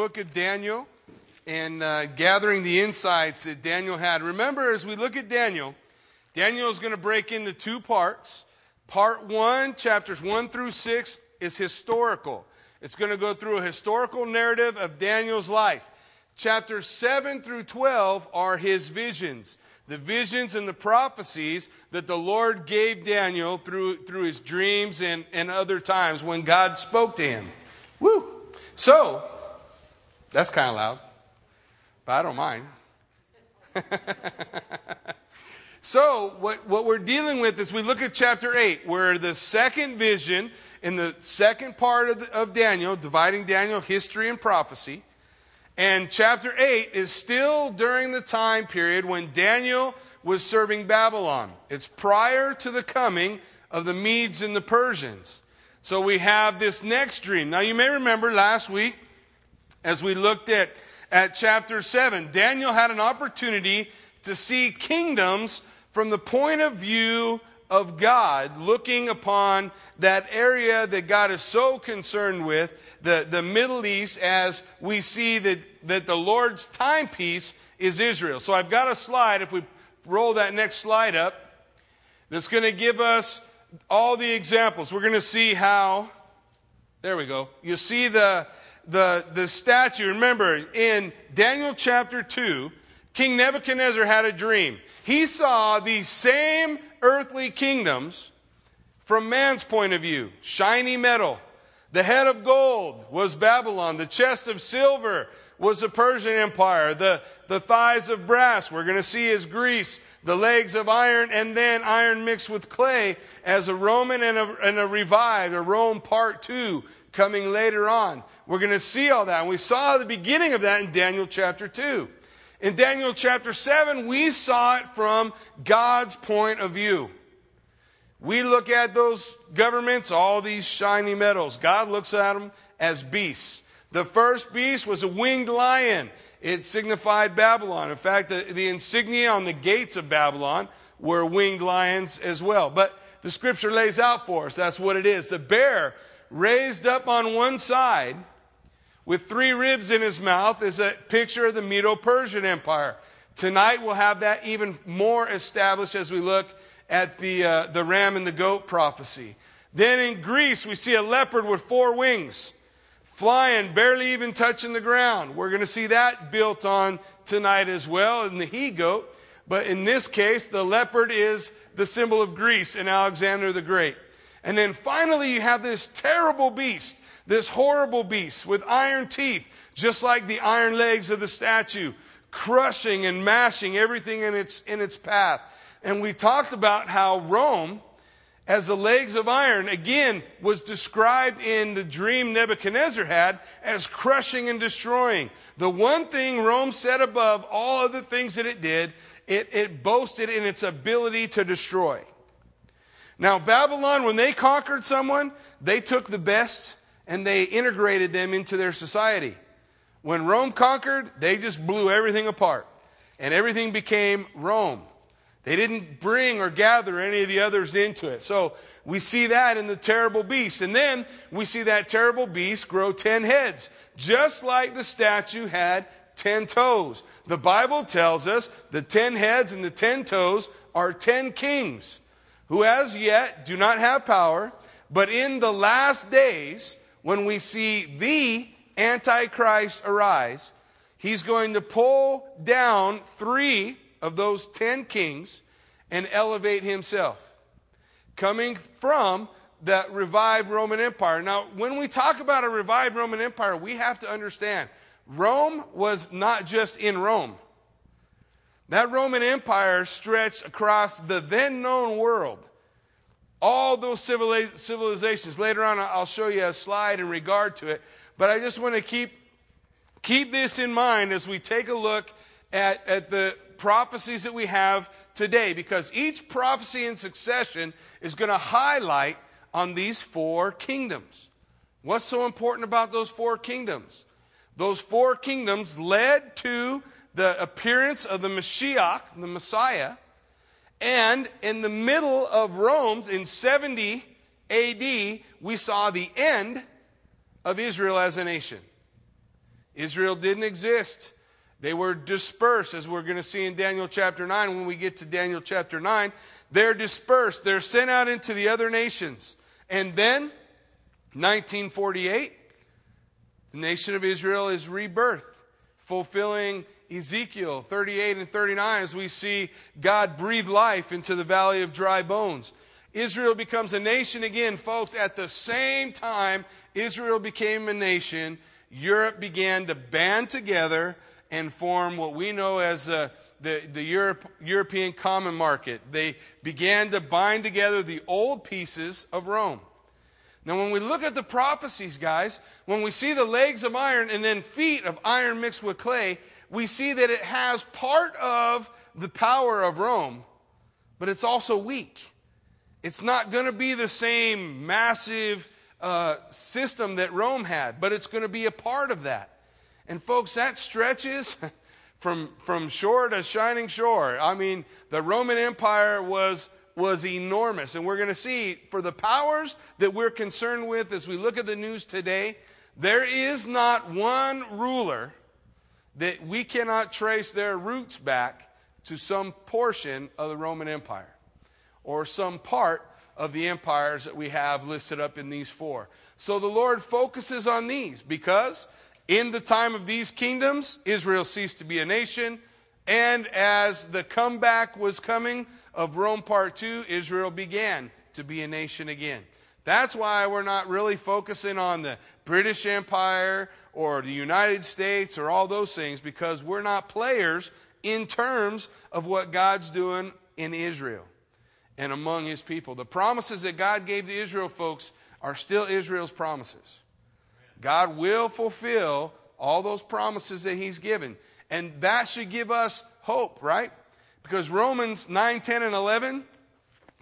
book of Daniel and uh, gathering the insights that Daniel had. Remember, as we look at Daniel, Daniel is going to break into two parts. Part one, chapters one through six, is historical. It's going to go through a historical narrative of Daniel's life. Chapters 7 through 12 are his visions, the visions and the prophecies that the Lord gave Daniel through, through his dreams and, and other times when God spoke to him. Woo! So, that's kind of loud, but I don't mind. so, what, what we're dealing with is we look at chapter 8, where the second vision in the second part of, the, of Daniel, dividing Daniel, history and prophecy. And chapter 8 is still during the time period when Daniel was serving Babylon. It's prior to the coming of the Medes and the Persians. So we have this next dream. Now, you may remember last week, as we looked at, at chapter 7, Daniel had an opportunity to see kingdoms from the point of view of God, looking upon that area that God is so concerned with, the, the Middle East, as we see that, that the Lord's timepiece is Israel. So I've got a slide, if we roll that next slide up, that's going to give us all the examples. We're going to see how, there we go. You see the, the, the statue. Remember, in Daniel chapter 2, King Nebuchadnezzar had a dream. He saw these same earthly kingdoms from man's point of view shiny metal. The head of gold was Babylon. The chest of silver was the Persian Empire. The, the thighs of brass, we're going to see, is Greece. The legs of iron, and then iron mixed with clay as a Roman and a, and a revived, a Rome part two coming later on. We're going to see all that. And we saw the beginning of that in Daniel chapter 2. In Daniel chapter 7, we saw it from God's point of view. We look at those governments, all these shiny metals. God looks at them as beasts. The first beast was a winged lion. It signified Babylon. In fact, the, the insignia on the gates of Babylon were winged lions as well. But the scripture lays out for us that's what it is. The bear raised up on one side with three ribs in his mouth is a picture of the Medo Persian Empire. Tonight we'll have that even more established as we look at the, uh, the ram and the goat prophecy. Then in Greece, we see a leopard with four wings, flying, barely even touching the ground. We're going to see that built on tonight as well in the he goat. But in this case, the leopard is the symbol of Greece and Alexander the Great. And then finally, you have this terrible beast this horrible beast with iron teeth, just like the iron legs of the statue, crushing and mashing everything in its, in its path. And we talked about how Rome, as the legs of iron, again, was described in the dream Nebuchadnezzar had as crushing and destroying. The one thing Rome said above all other things that it did, it, it boasted in its ability to destroy. Now, Babylon, when they conquered someone, they took the best and they integrated them into their society. When Rome conquered, they just blew everything apart and everything became Rome. They didn't bring or gather any of the others into it. So we see that in the terrible beast. And then we see that terrible beast grow 10 heads, just like the statue had 10 toes. The Bible tells us the 10 heads and the 10 toes are 10 kings who as yet do not have power, but in the last days, when we see the Antichrist arise, he's going to pull down three of those ten kings and elevate himself, coming from that revived Roman Empire. Now, when we talk about a revived Roman Empire, we have to understand Rome was not just in Rome. That Roman Empire stretched across the then known world all those civilizations. Later on, I'll show you a slide in regard to it. But I just want to keep, keep this in mind as we take a look at, at the prophecies that we have today, because each prophecy in succession is going to highlight on these four kingdoms. What's so important about those four kingdoms? Those four kingdoms led to the appearance of the Mashiach, the Messiah, and in the middle of Rome's, in 70 AD, we saw the end of Israel as a nation. Israel didn't exist. They were dispersed, as we're going to see in Daniel chapter 9 when we get to Daniel chapter 9. They're dispersed, they're sent out into the other nations. And then, 1948, the nation of Israel is rebirthed, fulfilling Ezekiel 38 and 39 as we see God breathe life into the valley of dry bones. Israel becomes a nation again, folks. At the same time Israel became a nation, Europe began to band together and form what we know as uh, the, the Europe, European common market. They began to bind together the old pieces of Rome. Now, when we look at the prophecies, guys, when we see the legs of iron and then feet of iron mixed with clay, we see that it has part of the power of Rome, but it's also weak. It's not going to be the same massive uh, system that Rome had, but it's going to be a part of that. And folks, that stretches from, from shore to shining shore. I mean, the Roman Empire was, was enormous. And we're going to see for the powers that we're concerned with as we look at the news today, there is not one ruler that we cannot trace their roots back to some portion of the Roman Empire or some part of the empires that we have listed up in these four. So the Lord focuses on these because in the time of these kingdoms, Israel ceased to be a nation. And as the comeback was coming of Rome Part 2, Israel began to be a nation again. That's why we're not really focusing on the British Empire or the United States or all those things because we're not players in terms of what God's doing in Israel and among his people. The promises that God gave to Israel, folks, are still Israel's promises. God will fulfill all those promises that He's given. And that should give us hope, right? Because Romans 9, 10, and 11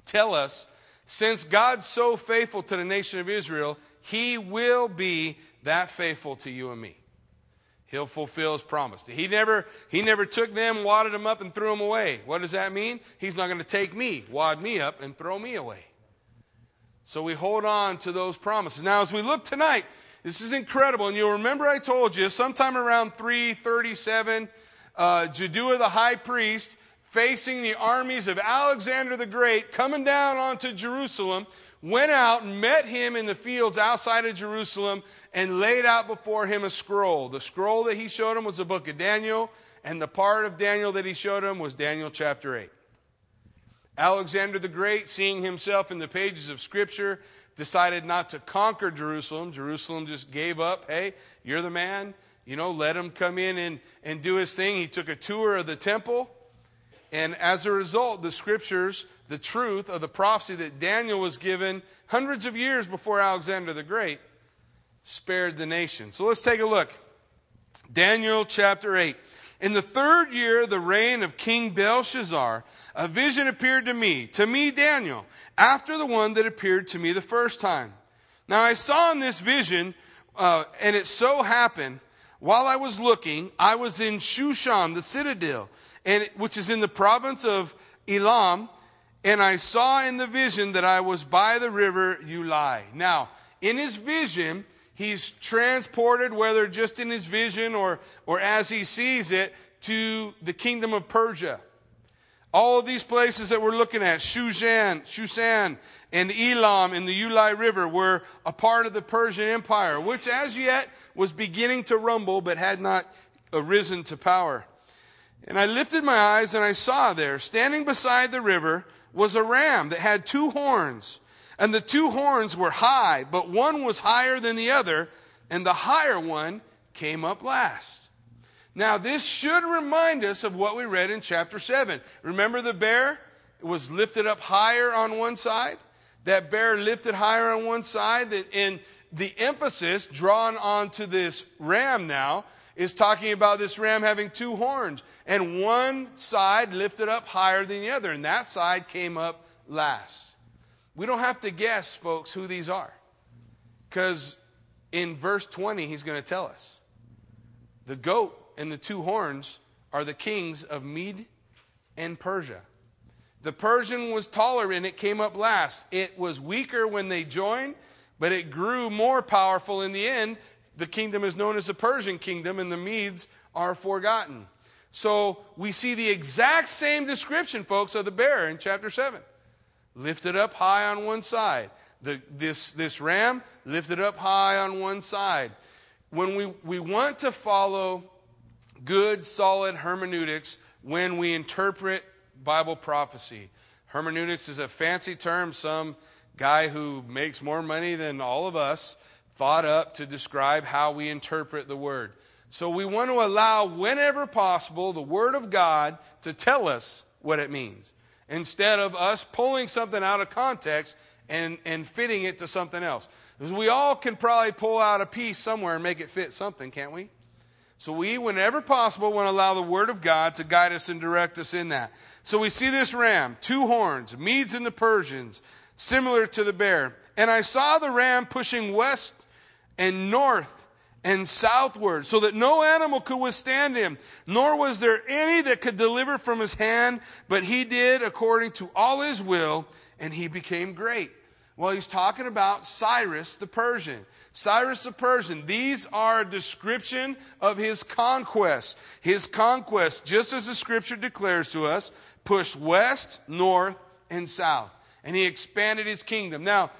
tell us since God's so faithful to the nation of Israel, He will be that faithful to you and me. He'll fulfill his promise. He never, he never took them, wadded them up, and threw them away. What does that mean? He's not going to take me, wad me up, and throw me away. So we hold on to those promises. Now, as we look tonight, this is incredible. And you'll remember I told you sometime around 337, uh, the high priest, facing the armies of Alexander the Great, coming down onto Jerusalem, went out and met him in the fields outside of Jerusalem and laid out before him a scroll. The scroll that he showed him was the book of Daniel, and the part of Daniel that he showed him was Daniel chapter 8. Alexander the Great, seeing himself in the pages of Scripture, decided not to conquer Jerusalem. Jerusalem just gave up. Hey, you're the man. You know, let him come in and, and do his thing. He took a tour of the temple. And as a result, the scriptures, the truth of the prophecy that Daniel was given hundreds of years before Alexander the Great, spared the nation. So let's take a look. Daniel chapter 8. In the third year of the reign of King Belshazzar, a vision appeared to me, to me, Daniel, after the one that appeared to me the first time. Now I saw in this vision, uh, and it so happened, while I was looking, I was in Shushan, the citadel, and which is in the province of Elam, and I saw in the vision that I was by the river Ulai. Now, in his vision, he's transported, whether just in his vision or, or as he sees it, to the kingdom of Persia. All of these places that we're looking at, Shushan, Shushan, and Elam in the Ulai River were a part of the Persian Empire, which as yet was beginning to rumble but had not arisen to power. And I lifted my eyes and I saw there, standing beside the river, was a ram that had two horns and the two horns were high, but one was higher than the other, and the higher one came up last. Now, this should remind us of what we read in chapter 7. Remember the bear was lifted up higher on one side? That bear lifted higher on one side, and the emphasis drawn onto this ram now is talking about this ram having two horns, and one side lifted up higher than the other, and that side came up last. We don't have to guess, folks, who these are. Because in verse 20, he's going to tell us. The goat and the two horns are the kings of Mede and Persia. The Persian was taller and it came up last. It was weaker when they joined, but it grew more powerful in the end the kingdom is known as the Persian kingdom, and the Medes are forgotten. So we see the exact same description, folks, of the bear in chapter 7. Lifted up high on one side. The, this, this ram lifted up high on one side. When we, we want to follow good, solid hermeneutics when we interpret Bible prophecy, hermeneutics is a fancy term some guy who makes more money than all of us thought up to describe how we interpret the word. So we want to allow, whenever possible, the Word of God to tell us what it means instead of us pulling something out of context and, and fitting it to something else. Because we all can probably pull out a piece somewhere and make it fit something, can't we? So we, whenever possible, want to allow the Word of God to guide us and direct us in that. So we see this ram, two horns, Medes and the Persians, similar to the bear. And I saw the ram pushing west and north and southward, so that no animal could withstand him, nor was there any that could deliver from his hand, but he did according to all his will, and he became great. Well, he's talking about Cyrus the Persian. Cyrus the Persian, these are a description of his conquest. His conquest, just as the scripture declares to us, pushed west, north, and south. And he expanded his kingdom. Now,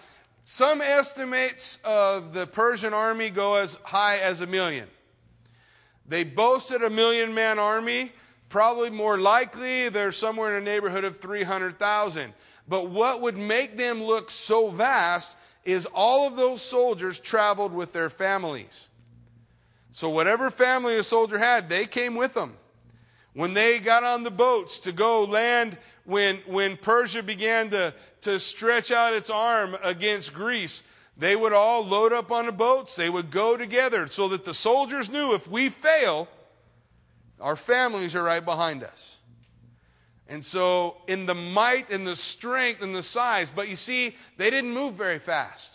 some estimates of the Persian army go as high as a million. They boasted a million man army. Probably more likely, they're somewhere in the neighborhood of 300,000. But what would make them look so vast is all of those soldiers traveled with their families. So, whatever family a soldier had, they came with them. When they got on the boats to go land, when, when Persia began to, to stretch out its arm against Greece, they would all load up on the boats. They would go together so that the soldiers knew if we fail, our families are right behind us. And so, in the might and the strength and the size, but you see, they didn't move very fast.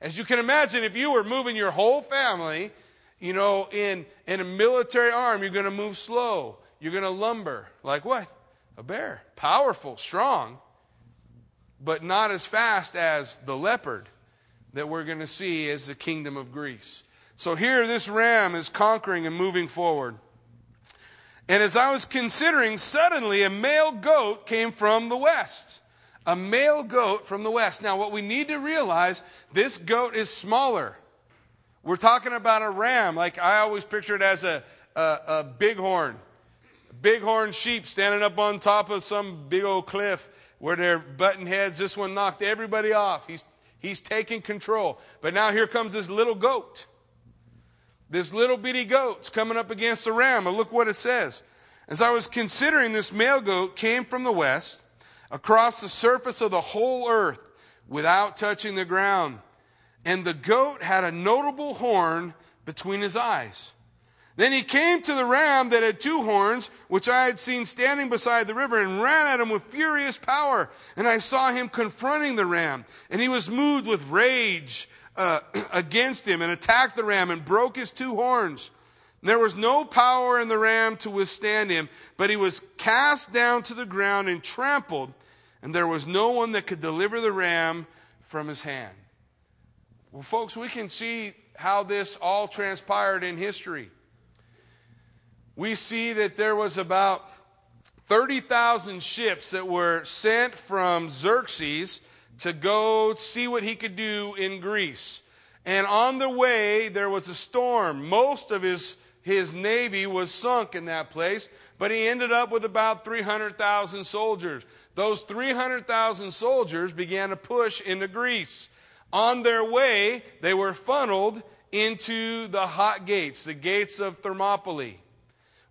As you can imagine, if you were moving your whole family, you know, in, in a military arm, you're going to move slow. You're going to lumber. Like what? A bear. Powerful, strong but not as fast as the leopard that we're going to see as the kingdom of Greece. So here, this ram is conquering and moving forward. And as I was considering, suddenly a male goat came from the west. A male goat from the west. Now, what we need to realize, this goat is smaller. We're talking about a ram, like I always picture it as a, a, a bighorn. Bighorn sheep standing up on top of some big old cliff where they're button heads. This one knocked everybody off. He's, he's taking control. But now here comes this little goat. This little bitty goat's coming up against the ram. And look what it says. As I was considering, this male goat came from the west across the surface of the whole earth without touching the ground. And the goat had a notable horn between his eyes. Then he came to the ram that had two horns, which I had seen standing beside the river, and ran at him with furious power. And I saw him confronting the ram, and he was moved with rage uh, against him, and attacked the ram and broke his two horns. And there was no power in the ram to withstand him, but he was cast down to the ground and trampled, and there was no one that could deliver the ram from his hand. Well, folks, we can see how this all transpired in history we see that there was about 30,000 ships that were sent from Xerxes to go see what he could do in Greece. And on the way, there was a storm. Most of his, his navy was sunk in that place, but he ended up with about 300,000 soldiers. Those 300,000 soldiers began to push into Greece. On their way, they were funneled into the hot gates, the gates of Thermopylae.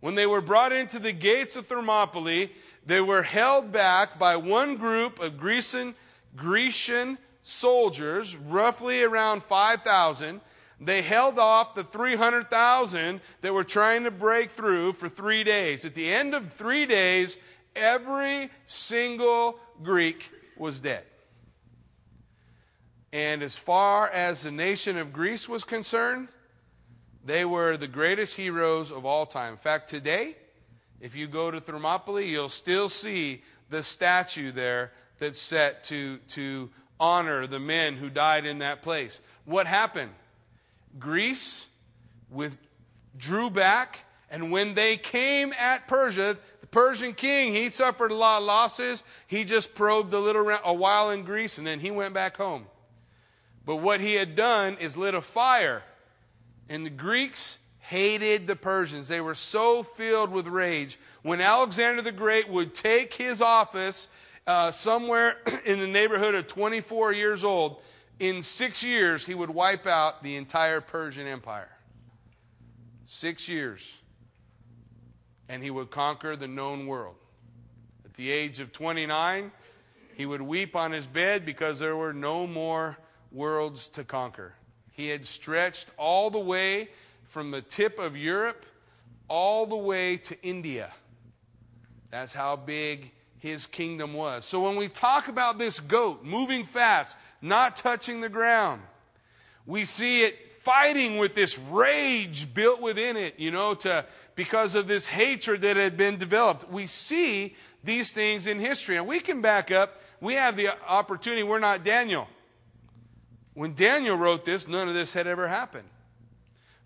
When they were brought into the gates of Thermopylae, they were held back by one group of Grecian, Grecian soldiers, roughly around 5,000. They held off the 300,000 that were trying to break through for three days. At the end of three days, every single Greek was dead. And as far as the nation of Greece was concerned, they were the greatest heroes of all time. In fact, today, if you go to Thermopylae, you'll still see the statue there that's set to, to honor the men who died in that place. What happened? Greece withdrew back, and when they came at Persia, the Persian king, he suffered a lot of losses. He just probed a little a while in Greece, and then he went back home. But what he had done is lit a fire, and the Greeks hated the Persians. They were so filled with rage. When Alexander the Great would take his office uh, somewhere in the neighborhood of 24 years old, in six years, he would wipe out the entire Persian Empire. Six years. And he would conquer the known world. At the age of 29, he would weep on his bed because there were no more worlds to conquer. He had stretched all the way from the tip of Europe all the way to India. That's how big his kingdom was. So when we talk about this goat moving fast, not touching the ground, we see it fighting with this rage built within it, you know, to because of this hatred that had been developed. We see these things in history. And we can back up. We have the opportunity. We're not Daniel. When Daniel wrote this, none of this had ever happened.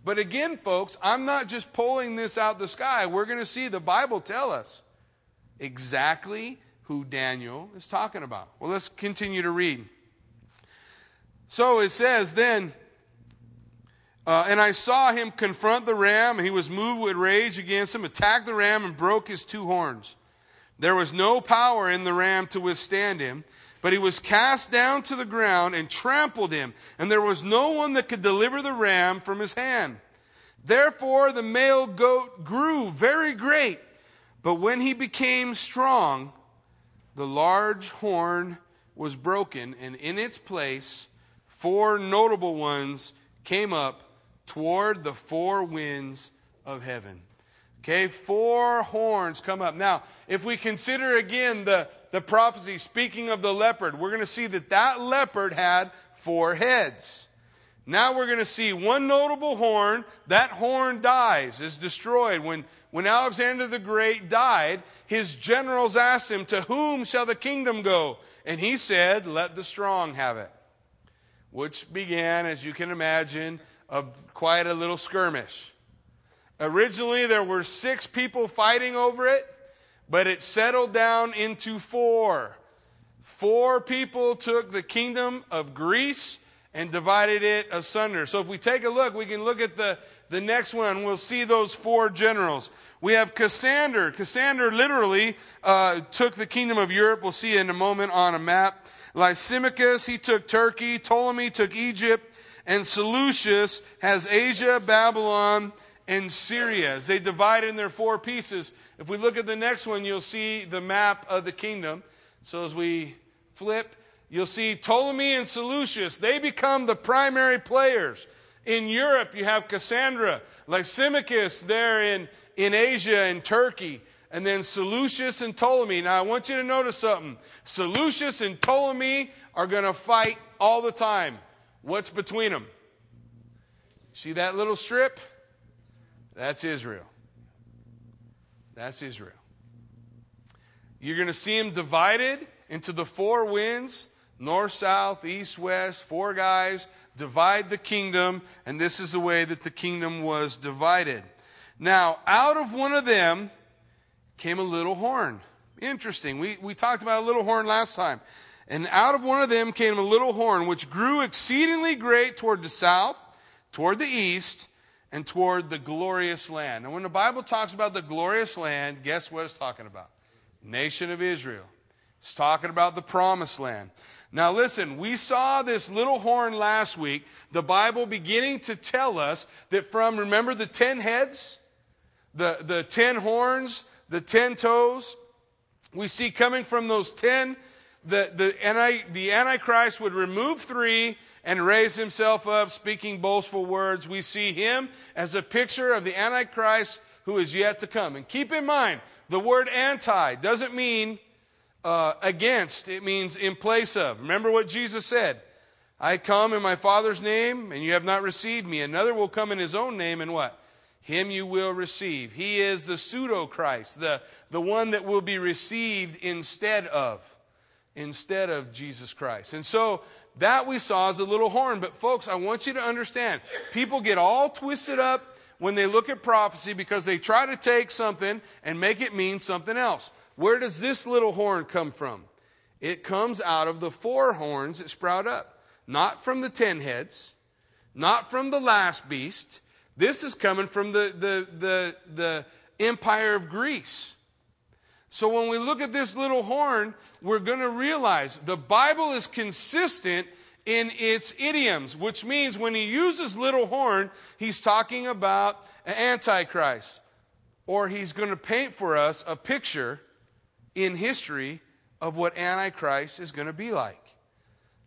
But again, folks, I'm not just pulling this out the sky. We're going to see the Bible tell us exactly who Daniel is talking about. Well, let's continue to read. So it says, then, uh, and I saw him confront the ram, and he was moved with rage against him, attacked the ram, and broke his two horns. There was no power in the ram to withstand him. But he was cast down to the ground and trampled him, and there was no one that could deliver the ram from his hand. Therefore, the male goat grew very great, but when he became strong, the large horn was broken, and in its place, four notable ones came up toward the four winds of heaven. Okay, four horns come up. Now, if we consider again the, the prophecy speaking of the leopard, we're going to see that that leopard had four heads. Now we're going to see one notable horn. That horn dies, is destroyed. When, when Alexander the Great died, his generals asked him, To whom shall the kingdom go? And he said, Let the strong have it. Which began, as you can imagine, a, quite a little skirmish. Originally, there were six people fighting over it, but it settled down into four. Four people took the kingdom of Greece and divided it asunder. So if we take a look, we can look at the, the next one. We'll see those four generals. We have Cassander. Cassander literally uh, took the kingdom of Europe. We'll see in a moment on a map. Lysimachus, he took Turkey. Ptolemy took Egypt. And Seleucus has Asia, Babylon, and Syria. As they divide in their four pieces, if we look at the next one, you'll see the map of the kingdom. So as we flip, you'll see Ptolemy and Seleucus. They become the primary players. In Europe, you have Cassandra, Lysimachus there in, in Asia and Turkey, and then Seleucus and Ptolemy. Now, I want you to notice something. Seleucus and Ptolemy are going to fight all the time. What's between them? See that little strip? That's Israel. That's Israel. You're going to see them divided into the four winds north, south, east, west, four guys, divide the kingdom, and this is the way that the kingdom was divided. Now, out of one of them came a little horn. Interesting. We, we talked about a little horn last time. And out of one of them came a little horn, which grew exceedingly great toward the south, toward the east, and toward the glorious land. And when the Bible talks about the glorious land, guess what it's talking about? Nation of Israel. It's talking about the promised land. Now, listen, we saw this little horn last week, the Bible beginning to tell us that from, remember the ten heads, the, the ten horns, the ten toes, we see coming from those ten, the, the, anti, the Antichrist would remove three and raise himself up, speaking boastful words. We see him as a picture of the Antichrist who is yet to come. And keep in mind, the word anti doesn't mean uh, against, it means in place of. Remember what Jesus said I come in my Father's name, and you have not received me. Another will come in his own name, and what? Him you will receive. He is the pseudo Christ, the, the one that will be received instead of, instead of Jesus Christ. And so that we saw as a little horn. But folks, I want you to understand, people get all twisted up when they look at prophecy because they try to take something and make it mean something else. Where does this little horn come from? It comes out of the four horns that sprout up, not from the ten heads, not from the last beast. This is coming from the, the, the, the empire of Greece. So when we look at this little horn, we're going to realize the Bible is consistent in its idioms, which means when he uses little horn, he's talking about an antichrist. Or he's going to paint for us a picture in history of what antichrist is going to be like.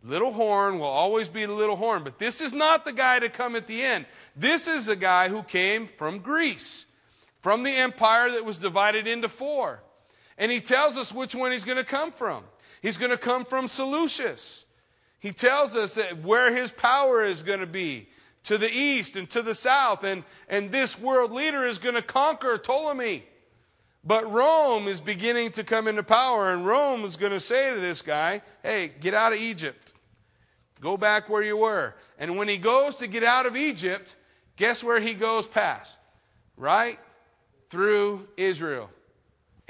Little horn will always be the little horn, but this is not the guy to come at the end. This is a guy who came from Greece, from the empire that was divided into four. And he tells us which one he's going to come from. He's going to come from Seleucus. He tells us that where his power is going to be to the east and to the south, and, and this world leader is going to conquer Ptolemy. But Rome is beginning to come into power, and Rome is going to say to this guy, Hey, get out of Egypt. Go back where you were. And when he goes to get out of Egypt, guess where he goes past? Right? Through Israel.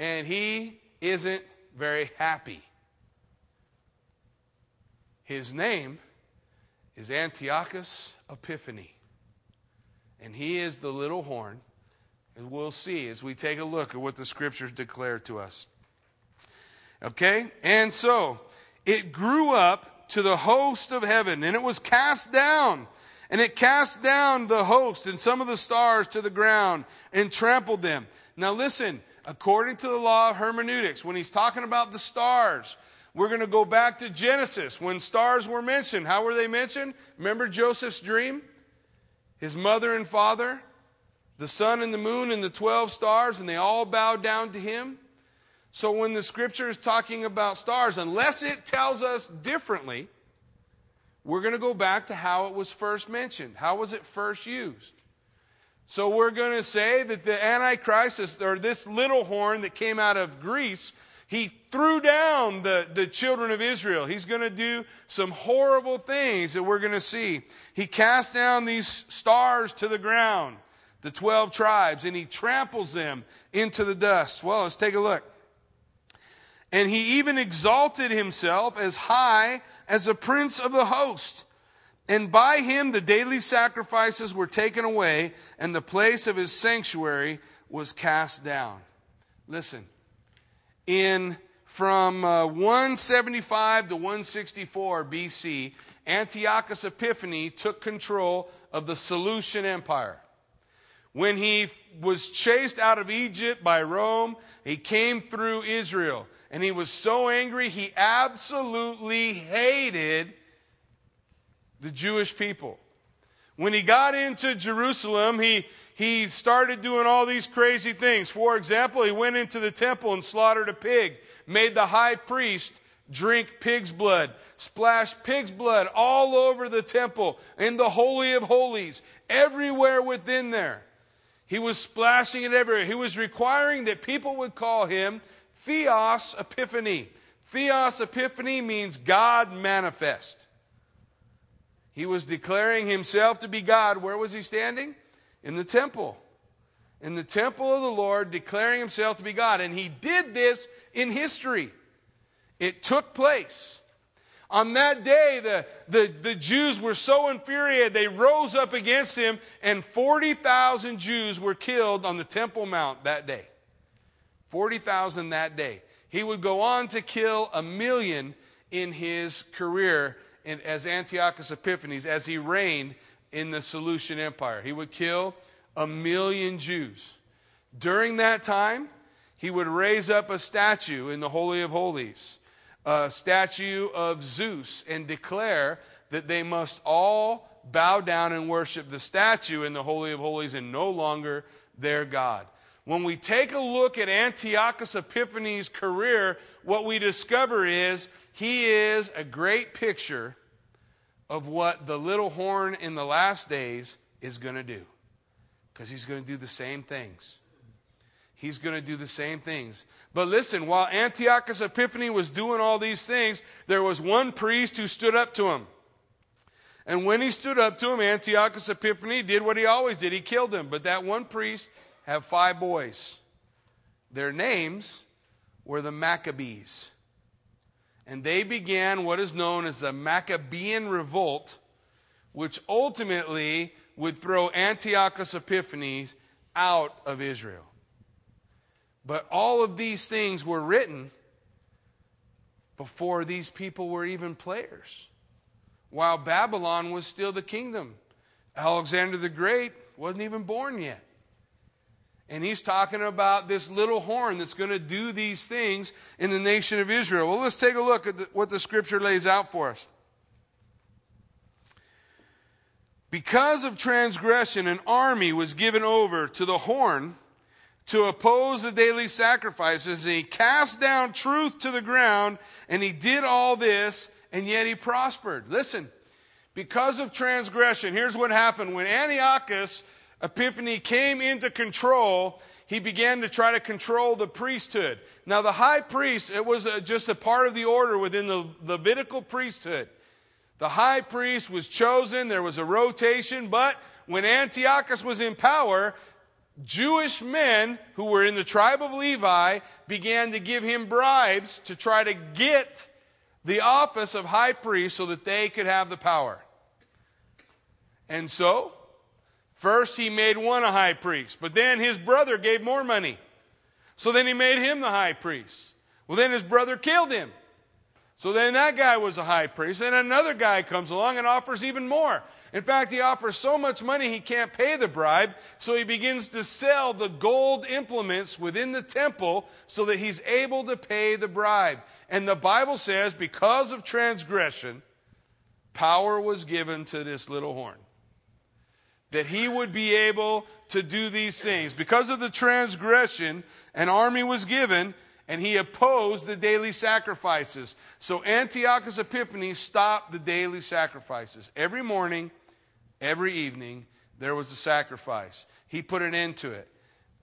And he isn't very happy. His name is Antiochus Epiphanes. And he is the little horn. And we'll see as we take a look at what the scriptures declare to us. Okay? And so it grew up to the host of heaven, and it was cast down. And it cast down the host and some of the stars to the ground and trampled them. Now, listen, according to the law of hermeneutics, when he's talking about the stars, we're going to go back to Genesis when stars were mentioned. How were they mentioned? Remember Joseph's dream? His mother and father, the sun and the moon and the 12 stars, and they all bowed down to him. So when the scripture is talking about stars, unless it tells us differently, we're going to go back to how it was first mentioned. How was it first used? So we're going to say that the Antichrist, or this little horn that came out of Greece, he threw down the, the children of Israel. He's going to do some horrible things that we're going to see. He cast down these stars to the ground, the 12 tribes, and he tramples them into the dust. Well, let's take a look. And he even exalted himself as high as a prince of the host. And by him the daily sacrifices were taken away, and the place of his sanctuary was cast down. Listen, in from uh, 175 to 164 BC, Antiochus Epiphanes took control of the Seleucian Empire. When he was chased out of Egypt by Rome, he came through Israel. And he was so angry, he absolutely hated the Jewish people. When he got into Jerusalem, he, he started doing all these crazy things. For example, he went into the temple and slaughtered a pig, made the high priest drink pig's blood, splashed pig's blood all over the temple, in the Holy of Holies, everywhere within there. He was splashing it everywhere. He was requiring that people would call him Theos Epiphany. Theos Epiphany means God manifest. He was declaring himself to be God. Where was he standing? in the temple. In the temple of the Lord, declaring himself to be God. And he did this in history. It took place. On that day, the, the, the Jews were so infuriated, they rose up against him, and 40,000 Jews were killed on the Temple Mount that day. 40,000 that day. He would go on to kill a million in his career in, as Antiochus Epiphanes as he reigned in the Seleucid Empire. He would kill a million Jews. During that time, he would raise up a statue in the Holy of Holies, a statue of Zeus, and declare that they must all bow down and worship the statue in the Holy of Holies and no longer their God. When we take a look at Antiochus Epiphanes' career, what we discover is he is a great picture of what the little horn in the last days is going to do. Because he's going to do the same things. He's going to do the same things. But listen, while Antiochus Epiphanes was doing all these things, there was one priest who stood up to him. And when he stood up to him, Antiochus Epiphanes did what he always did. He killed him. But that one priest had five boys. Their names were the Maccabees. And they began what is known as the Maccabean Revolt, which ultimately would throw Antiochus Epiphanes out of Israel. But all of these things were written before these people were even players, while Babylon was still the kingdom. Alexander the Great wasn't even born yet. And he's talking about this little horn that's going to do these things in the nation of Israel. Well, let's take a look at the, what the scripture lays out for us. Because of transgression, an army was given over to the horn to oppose the daily sacrifices. And he cast down truth to the ground, and he did all this, and yet he prospered. Listen, because of transgression, here's what happened. When Antiochus Epiphany came into control, he began to try to control the priesthood. Now, the high priest, it was just a part of the order within the Levitical priesthood. The high priest was chosen, there was a rotation, but when Antiochus was in power, Jewish men who were in the tribe of Levi began to give him bribes to try to get the office of high priest so that they could have the power. And so, first he made one a high priest, but then his brother gave more money. So then he made him the high priest. Well, then his brother killed him. So then that guy was a high priest, and another guy comes along and offers even more. In fact, he offers so much money he can't pay the bribe, so he begins to sell the gold implements within the temple so that he's able to pay the bribe. And the Bible says, because of transgression, power was given to this little horn. That he would be able to do these things. Because of the transgression, an army was given and he opposed the daily sacrifices. So Antiochus Epiphanes stopped the daily sacrifices. Every morning, every evening, there was a sacrifice. He put an end to it.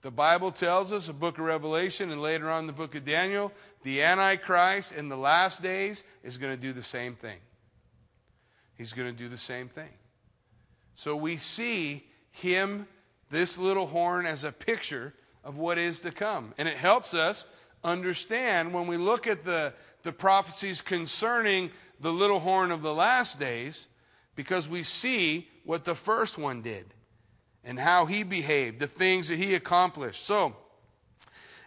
The Bible tells us, the book of Revelation, and later on the book of Daniel, the Antichrist in the last days is going to do the same thing. He's going to do the same thing. So we see him, this little horn, as a picture of what is to come. And it helps us understand when we look at the, the prophecies concerning the little horn of the last days, because we see what the first one did and how he behaved, the things that he accomplished. So,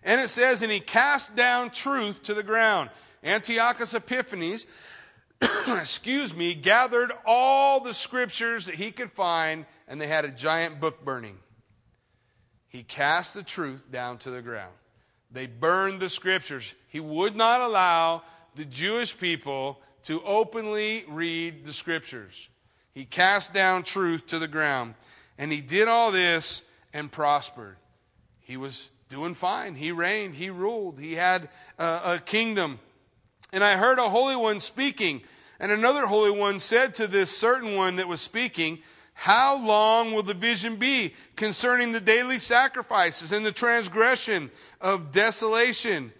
and it says, and he cast down truth to the ground. Antiochus Epiphanes, excuse me, gathered all the scriptures that he could find, and they had a giant book burning. He cast the truth down to the ground. They burned the scriptures. He would not allow the Jewish people to openly read the scriptures. He cast down truth to the ground. And he did all this and prospered. He was doing fine. He reigned. He ruled. He had a, a kingdom. And I heard a holy one speaking. And another holy one said to this certain one that was speaking, how long will the vision be concerning the daily sacrifices and the transgression of desolation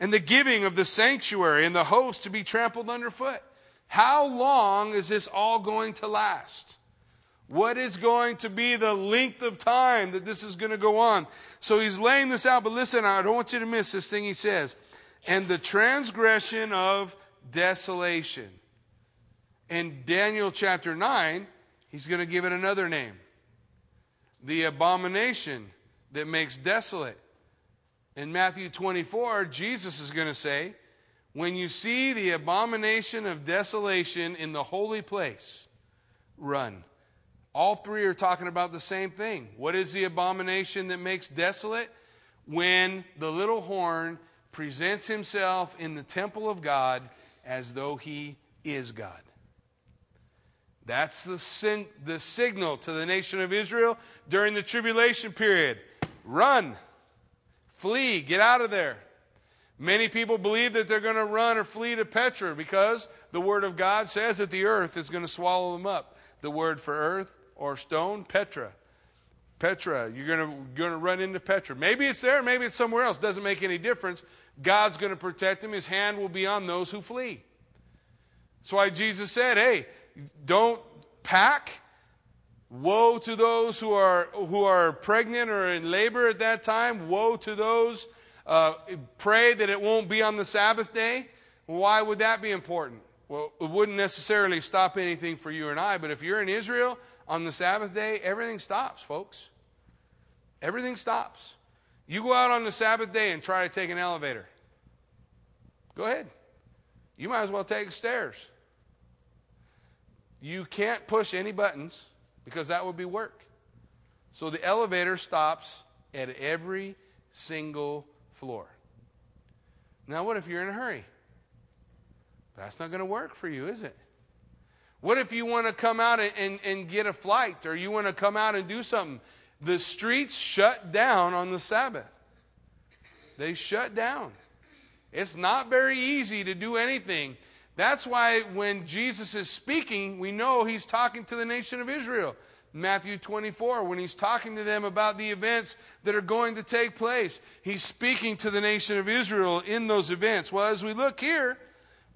and the giving of the sanctuary and the host to be trampled underfoot? How long is this all going to last? What is going to be the length of time that this is going to go on? So he's laying this out, but listen, I don't want you to miss this thing he says. And the transgression of desolation. In Daniel chapter 9, He's going to give it another name the abomination that makes desolate. In Matthew 24, Jesus is going to say, When you see the abomination of desolation in the holy place, run. All three are talking about the same thing. What is the abomination that makes desolate? When the little horn presents himself in the temple of God as though he is God. That's the, sin, the signal to the nation of Israel during the tribulation period. Run, flee, get out of there. Many people believe that they're going to run or flee to Petra because the Word of God says that the earth is going to swallow them up. The word for earth or stone, Petra. Petra, you're going to, run into Petra. Maybe it's there, maybe it's somewhere else. Doesn't make any difference. God's going to protect him. His hand will be on those who flee. That's why Jesus said, hey, don't pack. Woe to those who are, who are pregnant or in labor at that time. Woe to those. Uh, pray that it won't be on the Sabbath day. Why would that be important? Well, it wouldn't necessarily stop anything for you and I, but if you're in Israel on the Sabbath day, everything stops, folks. Everything stops. You go out on the Sabbath day and try to take an elevator. Go ahead. You might as well take stairs. You can't push any buttons because that would be work. So the elevator stops at every single floor. Now, what if you're in a hurry? That's not going to work for you, is it? What if you want to come out and, and, and, get a flight or you want to come out and do something? The streets shut down on the Sabbath. They shut down. It's not very easy to do anything. That's why when Jesus is speaking, we know he's talking to the nation of Israel. Matthew 24, when he's talking to them about the events that are going to take place, he's speaking to the nation of Israel in those events. Well, as we look here,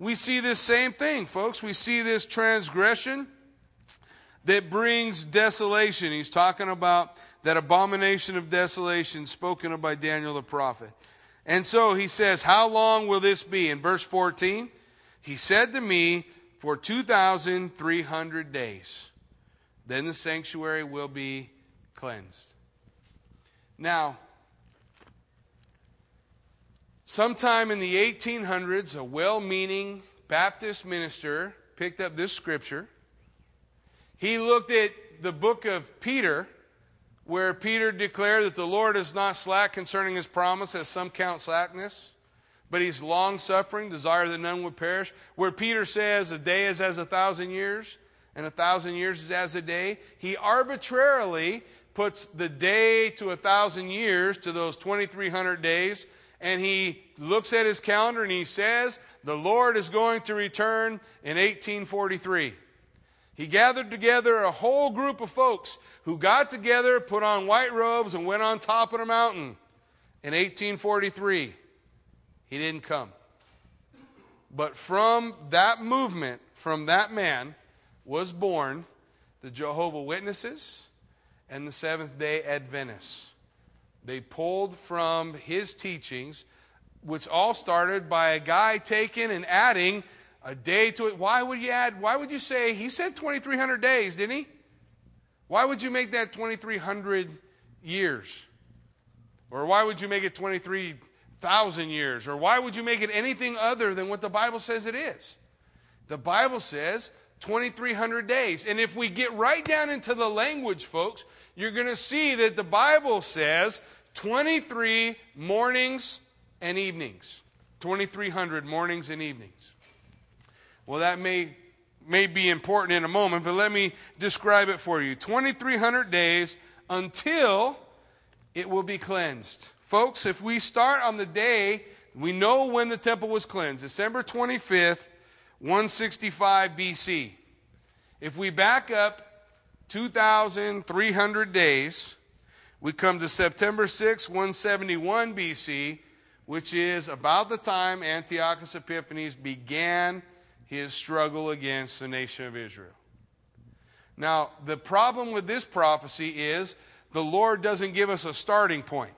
we see this same thing, folks. We see this transgression that brings desolation. He's talking about that abomination of desolation spoken of by Daniel the prophet. And so he says, How long will this be? In verse 14, he said to me, For 2,300 days. Then the sanctuary will be cleansed. Now, sometime in the 1800s, a well meaning Baptist minister picked up this scripture. He looked at the book of Peter where Peter declared that the Lord is not slack concerning his promise, as some count slackness, but he's long suffering, desire that none would perish. Where Peter says a day is as a thousand years, and a thousand years is as a day, he arbitrarily puts the day to a thousand years to those 2,300 days, and he looks at his calendar and he says, The Lord is going to return in 1843. He gathered together a whole group of folks who got together, put on white robes, and went on top of the mountain in 1843. He didn't come. But from that movement, from that man, was born the Jehovah Witnesses and the Seventh day Adventists. They pulled from his teachings, which all started by a guy taking and adding a day to it. Why would you add, why would you say, he said 2,300 days, didn't he? Why would you make that 2,300 years? Or why would you make it 23,000 years? Or why would you make it anything other than what the Bible says it is? The Bible says 2,300 days. And if we get right down into the language, folks, you're going to see that the Bible says 23 mornings and evenings. 2,300 mornings and evenings. Well, that may, may be important in a moment, but let me describe it for you 2,300 days until it will be cleansed. Folks, if we start on the day, we know when the temple was cleansed December 25th, 165 BC. If we back up 2,300 days, we come to September 6, 171 BC, which is about the time Antiochus Epiphanes began his struggle against the nation of Israel. Now, the problem with this prophecy is the Lord doesn't give us a starting point.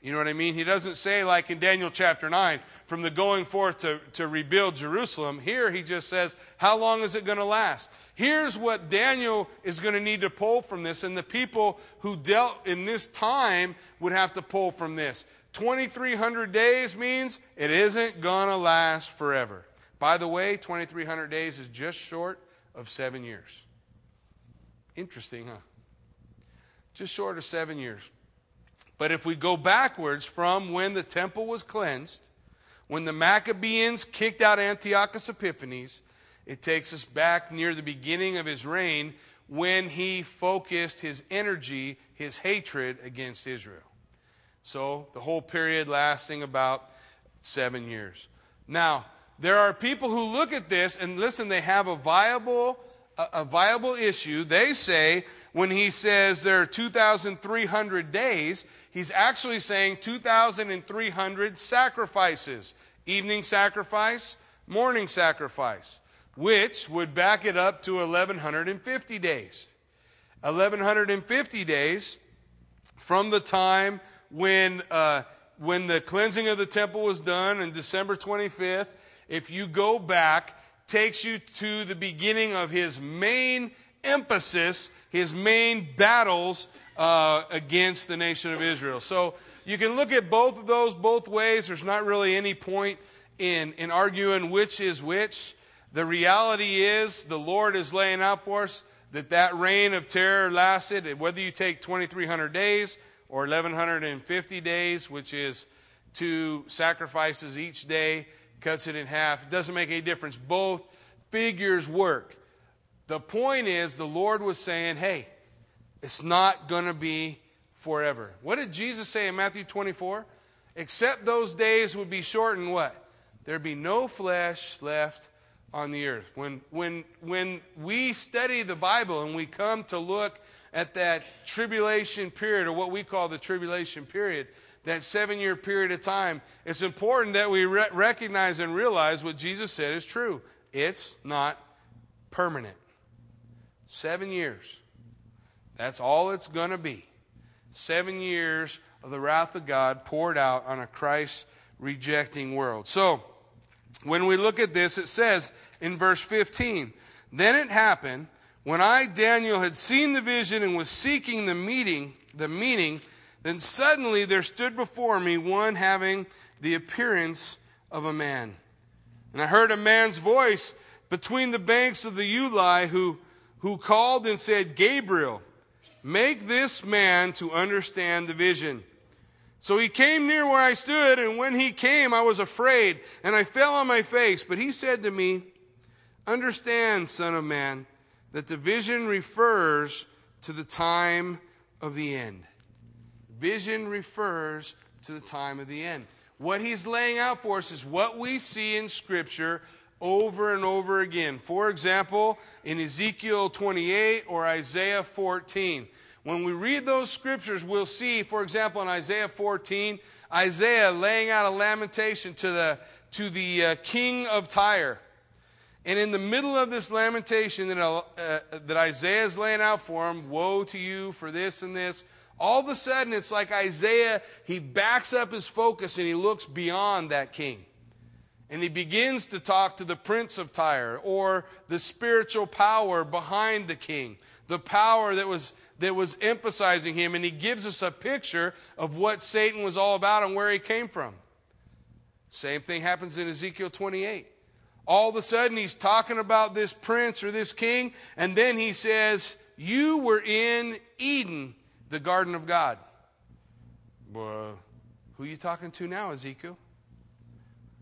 You know what I mean? He doesn't say, like in Daniel chapter 9, from the going forth to, to rebuild Jerusalem. Here he just says, how long is it going to last? Here's what Daniel is going to need to pull from this, and the people who dealt in this time would have to pull from this. 2,300 days means it isn't going to last forever. By the way, 2,300 days is just short of seven years. Interesting, huh? Just short of seven years. But if we go backwards from when the temple was cleansed, when the Maccabees kicked out Antiochus Epiphanes, it takes us back near the beginning of his reign when he focused his energy, his hatred against Israel. So the whole period lasting about seven years. Now, there are people who look at this and listen, they have a viable, a, a viable issue. They say when he says there are 2,300 days, he's actually saying 2,300 sacrifices evening sacrifice, morning sacrifice. which would back it up to 1150 days. 1150 days from the time when, uh, when the cleansing of the temple was done on December 25th. If you go back, takes you to the beginning of his main emphasis, his main battles uh, against the nation of Israel. So you can look at both of those both ways. There's not really any point in, in arguing which is which. The reality is the Lord is laying out for us that that reign of terror lasted, whether you take 2,300 days or 1,150 days, which is two sacrifices each day, cuts it in half. It doesn't make any difference. Both figures work. The point is, the Lord was saying, hey, it's not going to be forever. What did Jesus say in Matthew 24? Except those days would be shortened, what? There'd be no flesh left on the earth. When, when, when we study the Bible and we come to look at that tribulation period, or what we call the tribulation period, that seven year period of time, it's important that we re- recognize and realize what Jesus said is true. It's not permanent. Seven years. That's all it's going to be. Seven years of the wrath of God poured out on a Christ rejecting world. So, when we look at this, it says in verse 15, Then it happened, when I, Daniel, had seen the vision and was seeking the meeting, the meaning, then suddenly there stood before me one having the appearance of a man. And I heard a man's voice between the banks of the Ulai who, who called and said, Gabriel, make this man to understand the vision. So he came near where I stood, and when he came, I was afraid, and I fell on my face. But he said to me, Understand, Son of Man, that the vision refers to the time of the end. Vision refers to the time of the end. What he's laying out for us is what we see in Scripture over and over again. For example, in Ezekiel 28 or Isaiah 14. When we read those scriptures, we'll see, for example, in Isaiah 14, Isaiah laying out a lamentation to the, to the uh, king of Tyre. And in the middle of this lamentation that, uh, that Isaiah is laying out for him, woe to you for this and this, all of a sudden it's like Isaiah, he backs up his focus and he looks beyond that king. And he begins to talk to the prince of Tyre or the spiritual power behind the king, the power that was that was emphasizing him, and he gives us a picture of what Satan was all about and where he came from. Same thing happens in Ezekiel 28. All of a sudden, he's talking about this prince or this king, and then he says, You were in Eden, the garden of God. Well, who are you talking to now, Ezekiel?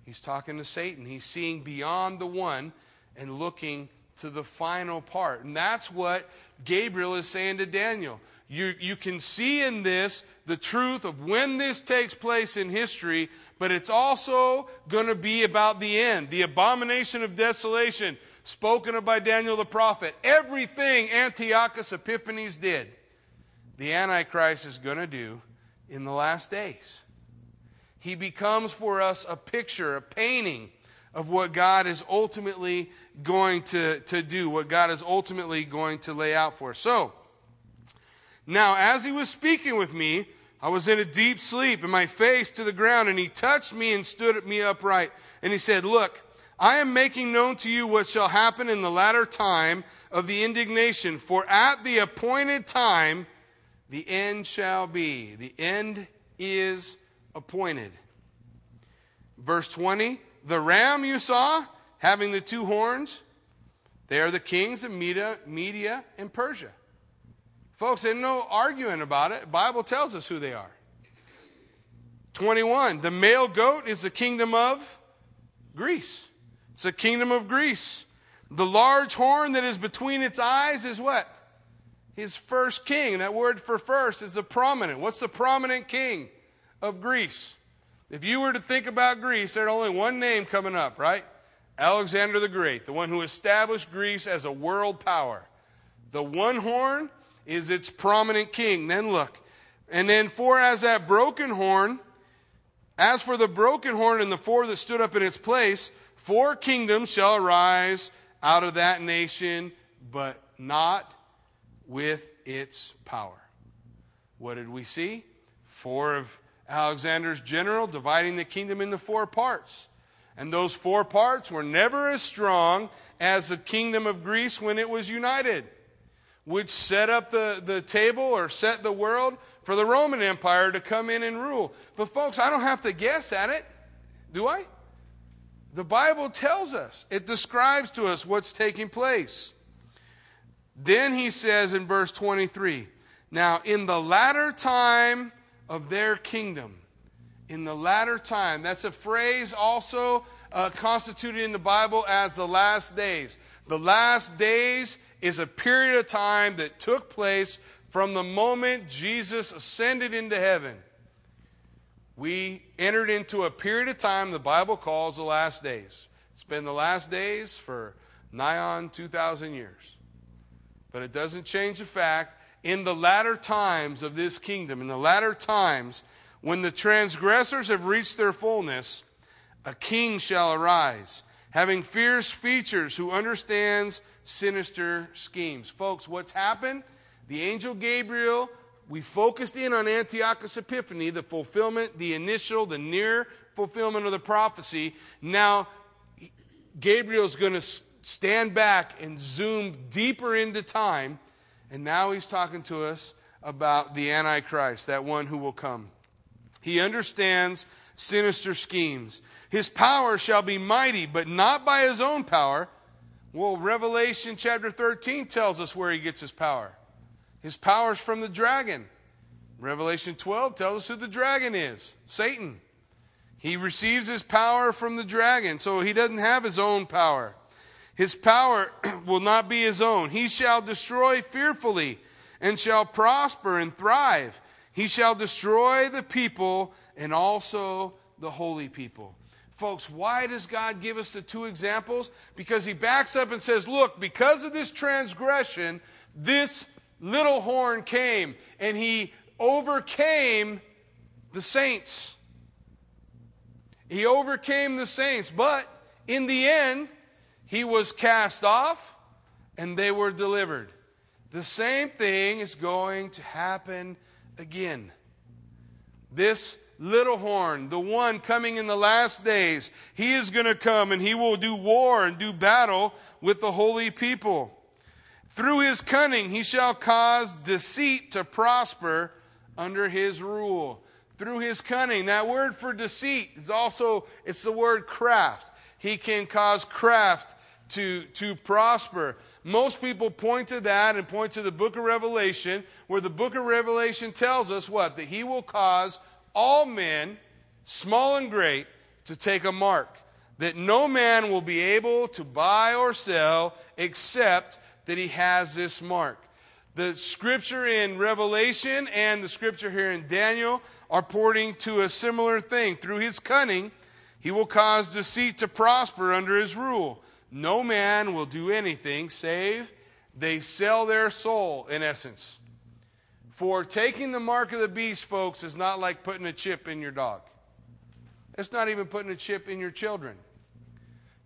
He's talking to Satan. He's seeing beyond the one and looking to the final part. And that's what Gabriel is saying to Daniel. You, you can see in this the truth of when this takes place in history, but it's also going to be about the end. The abomination of desolation, spoken of by Daniel the prophet. Everything Antiochus Epiphanes did, the Antichrist is going to do in the last days. He becomes for us a picture, a painting of what God is ultimately going to, to do, what God is ultimately going to lay out for us. So, now as he was speaking with me, I was in a deep sleep and my face to the ground, and he touched me and stood me upright. And he said, Look, I am making known to you what shall happen in the latter time of the indignation, for at the appointed time the end shall be. The end is appointed. Verse 20 the ram you saw having the two horns, they are the kings of Media, Media and Persia. Folks, there's no arguing about it. The Bible tells us who they are. 21. The male goat is the kingdom of Greece. It's the kingdom of Greece. The large horn that is between its eyes is what? His first king. That word for first is the prominent. What's the prominent king of Greece? If you were to think about Greece, there's only one name coming up, right? Alexander the Great, the one who established Greece as a world power. The one horn is its prominent king. Then look. And then, for as that broken horn, as for the broken horn and the four that stood up in its place, four kingdoms shall arise out of that nation, but not with its power. What did we see? Four of Alexander's general dividing the kingdom into four parts. And those four parts were never as strong as the kingdom of Greece when it was united, which set up the, the table or set the world for the Roman Empire to come in and rule. But, folks, I don't have to guess at it, do I? The Bible tells us, it describes to us what's taking place. Then he says in verse 23 Now, in the latter time of their kingdom, in the latter time, that's a phrase also uh, constituted in the Bible as the last days. The last days is a period of time that took place from the moment Jesus ascended into heaven. We entered into a period of time the Bible calls the last days. It's been the last days for nigh on 2,000 years. But it doesn't change the fact, in the latter times of this kingdom, in the latter times, when the transgressors have reached their fullness, a king shall arise, having fierce features, who understands sinister schemes. Folks, what's happened? The angel Gabriel, we focused in on Antiochus Epiphany, the fulfillment, the initial, the near fulfillment of the prophecy. Now, Gabriel's going to stand back and zoom deeper into time, and now he's talking to us about the Antichrist, that one who will come. He understands sinister schemes. His power shall be mighty, but not by his own power. Well, Revelation chapter 13 tells us where he gets his power. His power is from the dragon. Revelation 12 tells us who the dragon is Satan. He receives his power from the dragon, so he doesn't have his own power. His power will not be his own. He shall destroy fearfully and shall prosper and thrive. He shall destroy the people and also the holy people. Folks, why does God give us the two examples? Because he backs up and says, Look, because of this transgression, this little horn came and he overcame the saints. He overcame the saints, but in the end, he was cast off and they were delivered. The same thing is going to happen again. This little horn, the one coming in the last days, he is going to come and he will do war and do battle with the holy people. Through his cunning, he shall cause deceit to prosper under his rule. Through his cunning, that word for deceit is also, it's the word craft. He can cause craft to, to prosper. Most people point to that and point to the book of Revelation, where the book of Revelation tells us what? That he will cause all men, small and great, to take a mark, that no man will be able to buy or sell except that he has this mark. The scripture in Revelation and the scripture here in Daniel are pointing to a similar thing. Through his cunning, he will cause deceit to prosper under his rule. No man will do anything save they sell their soul, in essence. For taking the mark of the beast, folks, is not like putting a chip in your dog. It's not even putting a chip in your children.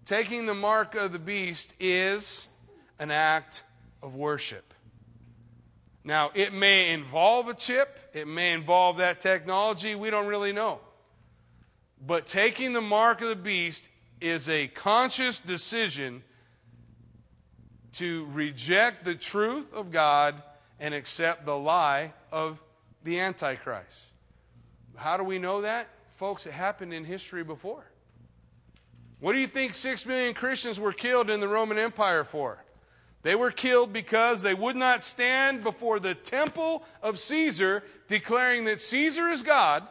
Taking the mark of the beast is an act of worship. Now, it may involve a chip, it may involve that technology, we don't really know. But taking the mark of the beast is a conscious decision to reject the truth of God and accept the lie of the Antichrist. How do we know that? Folks, it happened in history before. What do you think six million Christians were killed in the Roman Empire for? They were killed because they would not stand before the temple of Caesar declaring that Caesar is God.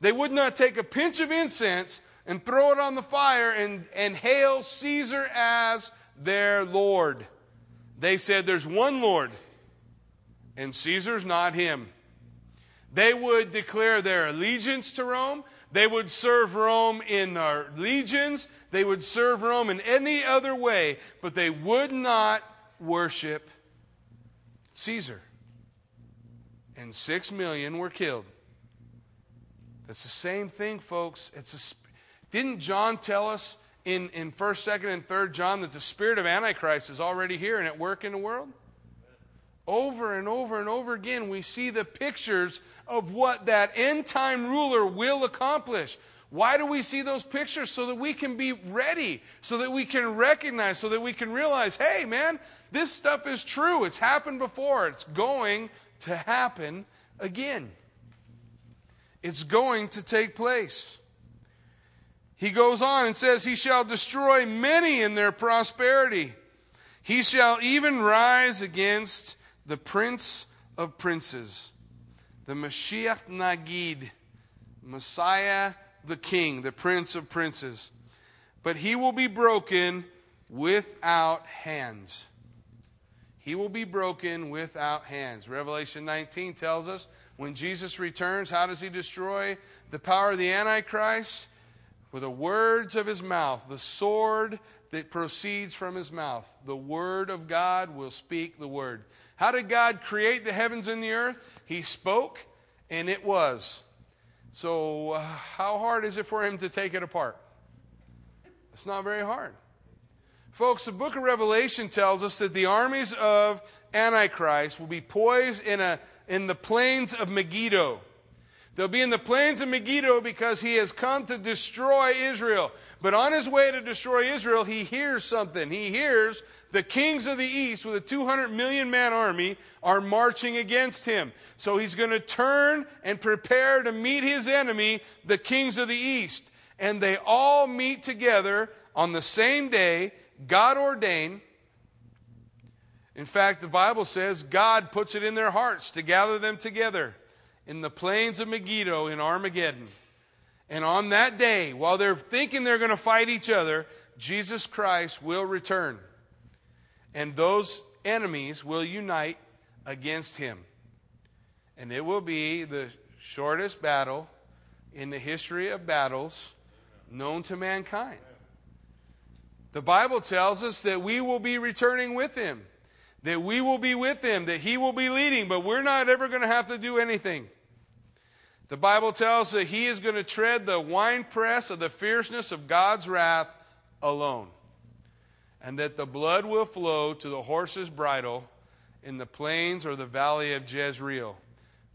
They would not take a pinch of incense and throw it on the fire and, and hail Caesar as their Lord. They said there's one Lord, and Caesar's not him. They would declare their allegiance to Rome. They would serve Rome in their legions. They would serve Rome in any other way, but they would not worship Caesar. And six million were killed. That's the same thing, folks. It's a, didn't John tell us in, in 1st, 2nd, and 3rd John that the spirit of Antichrist is already here and at work in the world? Over and over and over again, we see the pictures of what that end time ruler will accomplish. Why do we see those pictures? So that we can be ready, so that we can recognize, so that we can realize hey, man, this stuff is true. It's happened before, it's going to happen again. It's going to take place. He goes on and says, He shall destroy many in their prosperity. He shall even rise against the prince of princes, the Mashiach Nagid, Messiah the King, the Prince of Princes. But he will be broken without hands. He will be broken without hands. Revelation 19 tells us when Jesus returns, how does he destroy the power of the Antichrist? With the words of his mouth, the sword that proceeds from his mouth. The word of God will speak the word. How did God create the heavens and the earth? He spoke, and it was. So, uh, how hard is it for him to take it apart? It's not very hard. Folks, the book of Revelation tells us that the armies of Antichrist will be poised in, a, in the plains of Megiddo. They'll be in the plains of Megiddo because he has come to destroy Israel. But on his way to destroy Israel, he hears something. He hears the kings of the east with a 200 million man army are marching against him. So he's going to turn and prepare to meet his enemy, the kings of the east. And they all meet together on the same day, God ordained. In fact, the Bible says God puts it in their hearts to gather them together in the plains of Megiddo in Armageddon. And on that day, while they're thinking they're going to fight each other, Jesus Christ will return and those enemies will unite against him. And it will be the shortest battle in the history of battles known to mankind. The Bible tells us that we will be returning with him, that we will be with him, that he will be leading, but we're not ever going to have to do anything. The Bible tells that he is going to tread the winepress of the fierceness of God's wrath alone and that the blood will flow to the horse's bridle in the plains or the valley of Jezreel,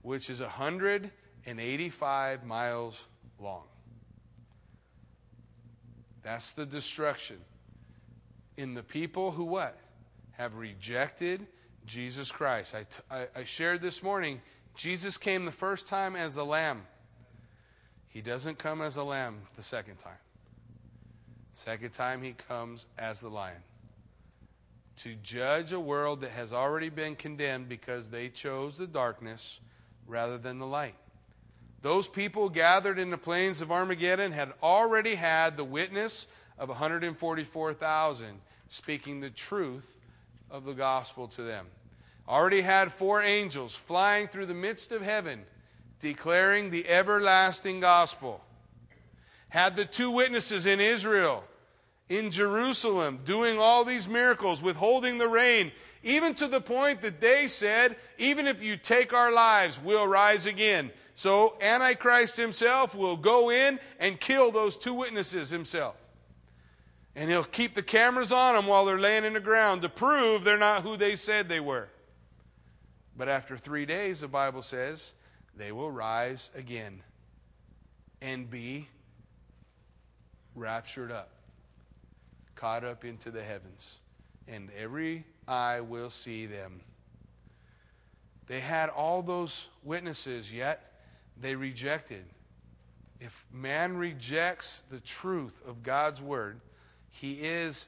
which is 185 miles long. That's the destruction in the people who what? Have rejected Jesus Christ. I, t- I, I shared this morning, Jesus came the first time as a lamb. He doesn't come as a lamb the second time. Second time he comes as the lion to judge a world that has already been condemned because they chose the darkness rather than the light. Those people gathered in the plains of Armageddon had already had the witness of 144,000 speaking the truth of the gospel to them. Already had four angels flying through the midst of heaven declaring the everlasting gospel had the two witnesses in Israel, in Jerusalem, doing all these miracles, withholding the rain, even to the point that they said, even if you take our lives, we'll rise again. So Antichrist himself will go in and kill those two witnesses himself. And he'll keep the cameras on them while they're laying in the ground to prove they're not who they said they were. But after three days, the Bible says, they will rise again and be raptured up, caught up into the heavens, and every eye will see them. They had all those witnesses, yet they rejected. If man rejects the truth of God's word, he is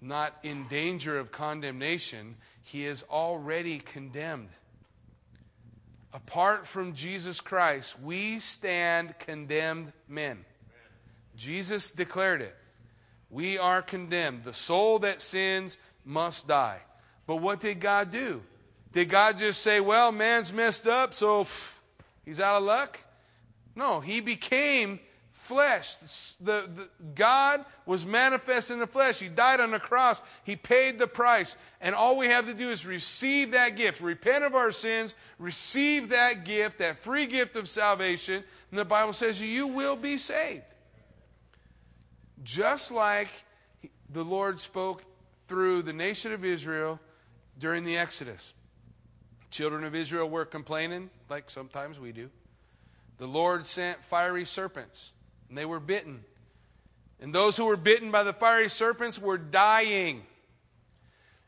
not in danger of condemnation, he is already condemned. Apart from Jesus Christ, we stand condemned men. Jesus declared it. We are condemned. The soul that sins must die. But what did God do? Did God just say, well, man's messed up, so pff, he's out of luck? No, he became flesh. The, the, God was manifest in the flesh. He died on the cross. He paid the price. And all we have to do is receive that gift, repent of our sins, receive that gift, that free gift of salvation. And the Bible says you will be saved. just like the Lord spoke through the nation of Israel during the Exodus. Children of Israel were complaining, like sometimes we do. The Lord sent fiery serpents, and they were bitten. And those who were bitten by the fiery serpents were dying.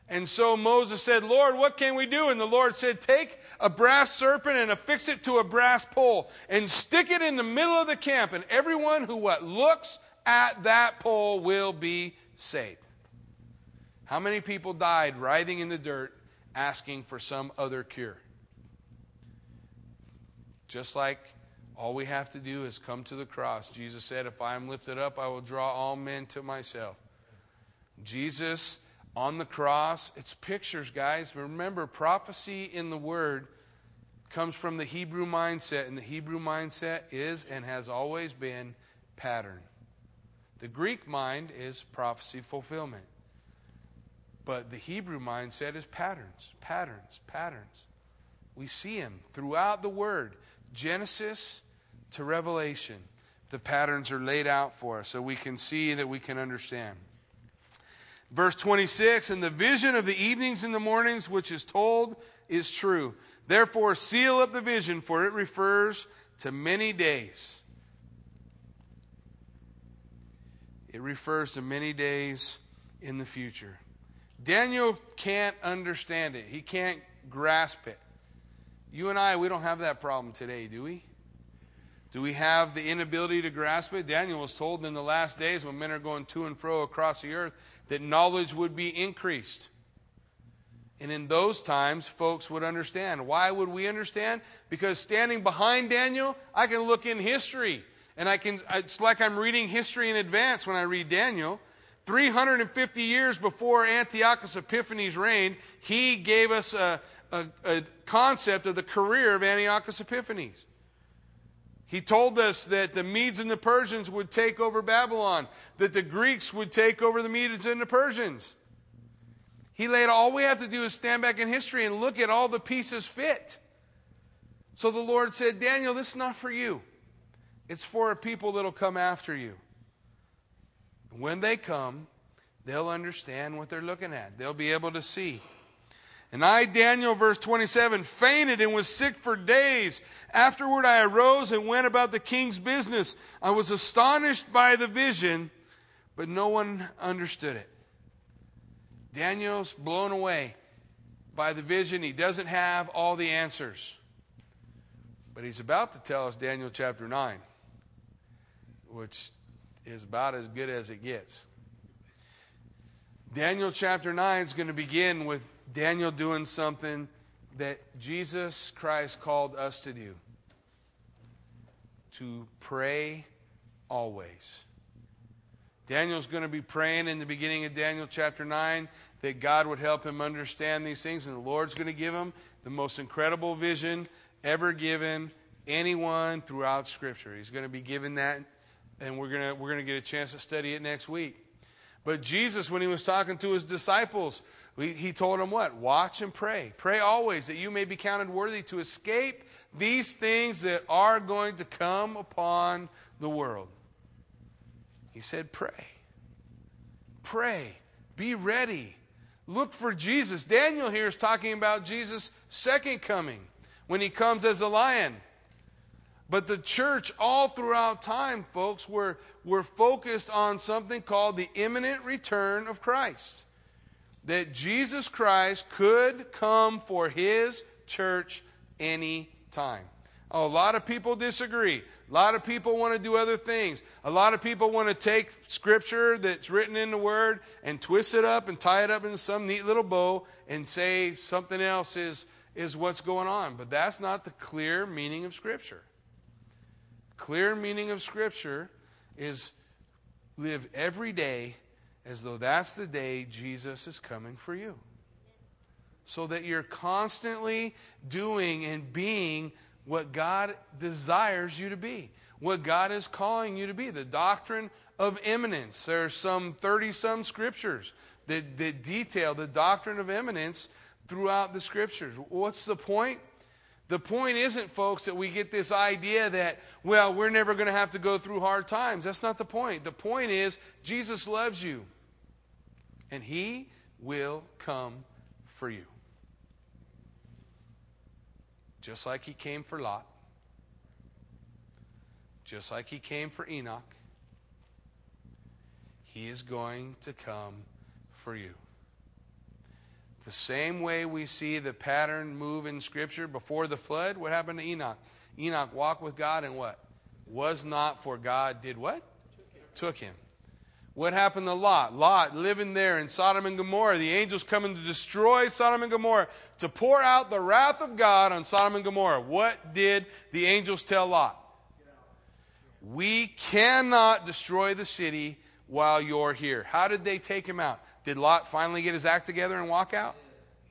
And so Moses said, Lord, what can we do? And the Lord said, Take a brass serpent and affix it to a brass pole and stick it in the middle of the camp, and everyone who what looks at that pole will be saved. How many people died writhing in the dirt asking for some other cure? Just like all we have to do is come to the cross. Jesus said, If I am lifted up, I will draw all men to myself. Jesus on the cross, it's pictures, guys. Remember, prophecy in the Word comes from the Hebrew mindset, and the Hebrew mindset is and has always been pattern. The Greek mind is prophecy fulfillment. But the Hebrew mindset is patterns, patterns, patterns. We see him throughout the Word, Genesis to Revelation. The patterns are laid out for us so we can see that we can understand. Verse 26 And the vision of the evenings and the mornings which is told is true. Therefore, seal up the vision, for it refers to many days. It refers to many days in the future. Daniel can't understand it, he can't grasp it. You and I, we don't have that problem today, do we? Do we have the inability to grasp it? Daniel was told in the last days when men are going to and fro across the earth that knowledge would be increased. And in those times, folks would understand. Why would we understand? Because standing behind Daniel, I can look in history. And I can, it's like I'm reading history in advance when I read Daniel. 350 years before Antiochus Epiphanes reigned, he gave us a, a, a concept of the career of Antiochus Epiphanes. He told us that the Medes and the Persians would take over Babylon, that the Greeks would take over the Medes and the Persians. He laid all we have to do is stand back in history and look at all the pieces fit. So the Lord said, Daniel, this is not for you. It's for a people that'll come after you. When they come, they'll understand what they're looking at. They'll be able to see. And I, Daniel, verse 27, fainted and was sick for days. Afterward, I arose and went about the king's business. I was astonished by the vision, but no one understood it. Daniel's blown away by the vision. He doesn't have all the answers. But he's about to tell us Daniel chapter 9, which is about as good as it gets. Daniel chapter 9 is going to begin with Daniel doing something that Jesus Christ called us to do to pray always. Daniel's going to be praying in the beginning of Daniel chapter 9 that God would help him understand these things, and the Lord's going to give him the most incredible vision ever given anyone throughout Scripture. He's going to be given that, and we're going to, we're going to get a chance to study it next week. But Jesus, when he was talking to his disciples, he told them what? Watch and pray. Pray always that you may be counted worthy to escape these things that are going to come upon the world. He said, Pray. Pray. Be ready. Look for Jesus. Daniel here is talking about Jesus' second coming when he comes as a lion. But the church, all throughout time, folks, were, were focused on something called the imminent return of Christ that Jesus Christ could come for his church any time. A lot of people disagree. A lot of people want to do other things. A lot of people want to take scripture that's written in the Word and twist it up and tie it up in some neat little bow and say something else is, is what's going on. But that's not the clear meaning of Scripture. Clear meaning of Scripture is live every day as though that's the day Jesus is coming for you. So that you're constantly doing and being what God desires you to be, what God is calling you to be. The doctrine of imminence. There are some 30 some scriptures that, that detail the doctrine of imminence throughout the scriptures. What's the point? The point isn't, folks, that we get this idea that, well, we're never going to have to go through hard times. That's not the point. The point is, Jesus loves you, and He will come for you. Just like He came for Lot, just like He came for Enoch, He is going to come for you. The same way we see the pattern move in Scripture before the flood, what happened to Enoch? Enoch walked with God and what? Was not for God, did what? Took him. Took him. What happened to Lot? Lot living there in Sodom and Gomorrah. The angels coming to destroy Sodom and Gomorrah, to pour out the wrath of God on Sodom and Gomorrah. What did the angels tell Lot? We cannot destroy the city while you're here. How did they take him out? Did Lot finally get his act together and walk out?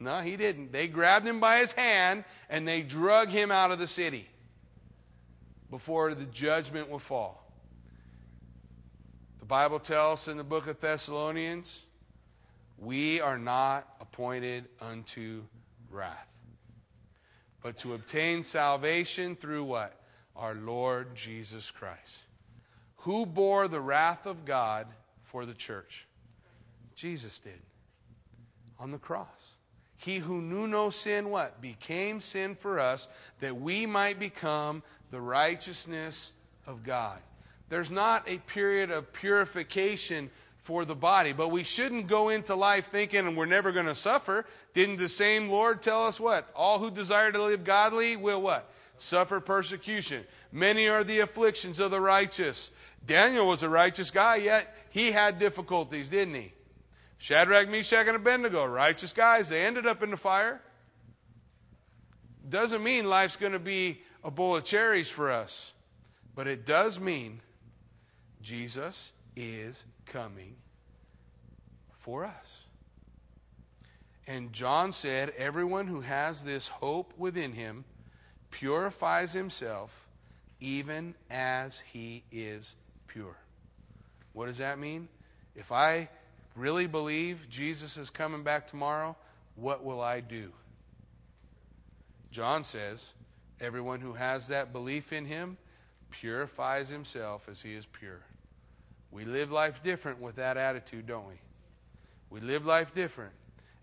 No, he didn't. They grabbed him by his hand and they drug him out of the city before the judgment would fall. The Bible tells us in the book of Thessalonians, we are not appointed unto wrath, but to obtain salvation through what? Our Lord Jesus Christ, who bore the wrath of God for the church. Jesus did on the cross. He who knew no sin, what? Became sin for us that we might become the righteousness of God. There's not a period of purification for the body, but we shouldn't go into life thinking we're never going to suffer. Didn't the same Lord tell us what? All who desire to live godly will what? Suffer persecution. Many are the afflictions of the righteous. Daniel was a righteous guy, yet he had difficulties, didn't he? Shadrach, Meshach, and Abednego, righteous guys, they ended up in the fire. Doesn't mean life's going to be a bowl of cherries for us, but it does mean Jesus is coming for us. And John said, Everyone who has this hope within him purifies himself even as he is pure. What does that mean? If I really believe Jesus is coming back tomorrow, what will I do? John says, everyone who has that belief in him purifies himself as he is pure. We live life different with that attitude, don't we? We live life different.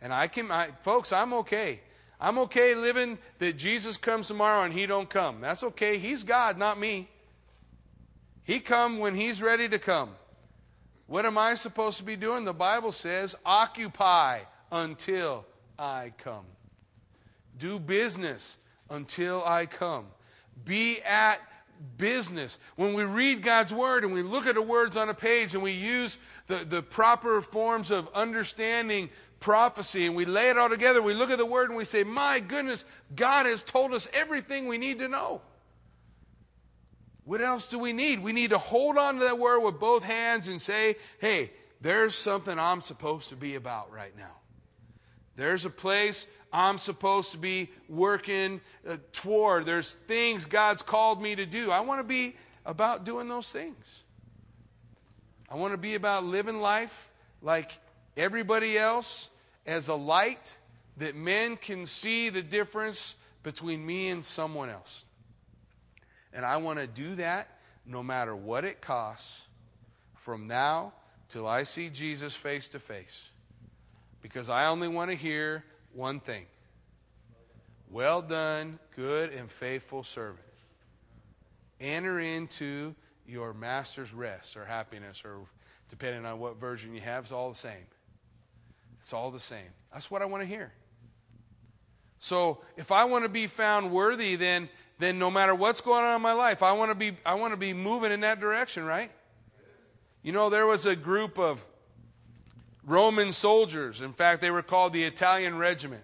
And I can, I, folks, I'm okay. I'm okay living that Jesus comes tomorrow and he don't come. That's okay. He's God, not me. He come when he's ready to come. What am I supposed to be doing? The Bible says, occupy until I come. Do business until I come. Be at business. When we read God's Word and we look at the words on a page and we use the, the proper forms of understanding prophecy and we lay it all together, we look at the Word and we say, My goodness, God has told us everything we need to know. What else do we need? We need to hold on to that word with both hands and say, hey, there's something I'm supposed to be about right now. There's a place I'm supposed to be working uh, toward. There's things God's called me to do. I want to be about doing those things. I want to be about living life like everybody else as a light that men can see the difference between me and someone else. And I want to do that no matter what it costs from now till I see Jesus face to face. Because I only want to hear one thing Well done, good and faithful servant. Enter into your master's rest or happiness, or depending on what version you have, it's all the same. It's all the same. That's what I want to hear. So if I want to be found worthy, then then no matter what's going on in my life, I want to be I want to be moving in that direction, right? You know, there was a group of Roman soldiers. In fact, they were called the Italian Regiment.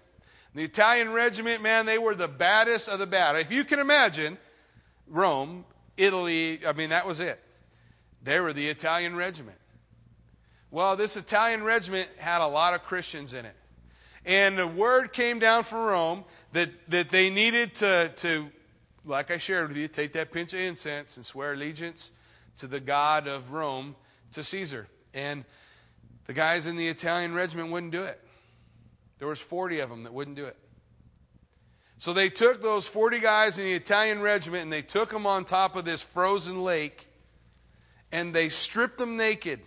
The Italian Regiment, man, they were the baddest of the bad. If you can imagine, Rome, Italy, I mean, that was it. They were the Italian Regiment. Well, this Italian regiment had a lot of Christians in it. And the word came down from Rome that, that they needed to, to like I shared with you, take that pinch of incense and swear allegiance to the God of Rome, to Caesar. And the guys in the Italian regiment wouldn't do it. There was 40 of them that wouldn't do it. So they took those 40 guys in the Italian regiment and they took them on top of this frozen lake and they stripped them naked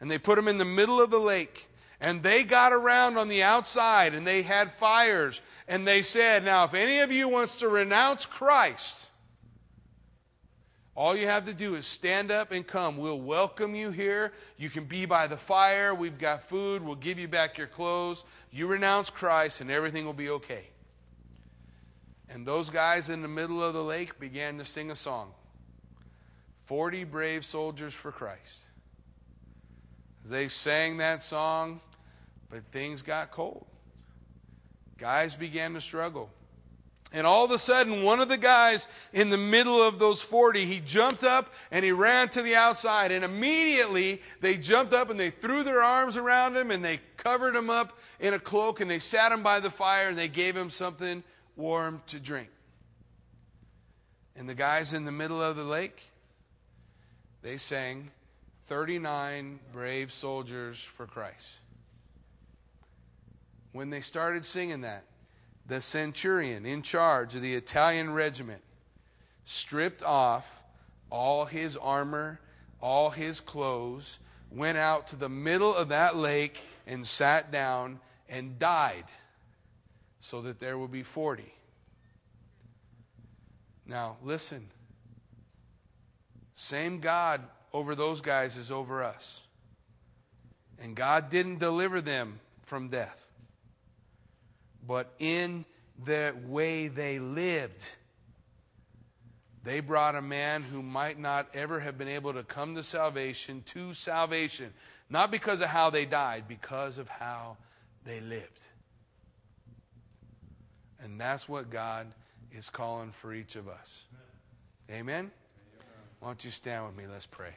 and they put them in the middle of the lake and they got around on the outside and they had fires and they said, Now, if any of you wants to renounce Christ, all you have to do is stand up and come. We'll welcome you here. You can be by the fire. We've got food. We'll give you back your clothes. You renounce Christ, and everything will be okay. And those guys in the middle of the lake began to sing a song 40 brave soldiers for Christ. They sang that song, but things got cold. Guys began to struggle. And all of a sudden, one of the guys in the middle of those 40, he jumped up and he ran to the outside. And immediately, they jumped up and they threw their arms around him and they covered him up in a cloak and they sat him by the fire and they gave him something warm to drink. And the guys in the middle of the lake, they sang 39 brave soldiers for Christ. When they started singing that, the centurion in charge of the Italian regiment stripped off all his armor, all his clothes, went out to the middle of that lake and sat down and died so that there would be 40. Now, listen. Same God over those guys as over us. And God didn't deliver them from death. But in the way they lived, they brought a man who might not ever have been able to come to salvation to salvation. Not because of how they died, because of how they lived. And that's what God is calling for each of us. Amen? Why don't you stand with me? Let's pray.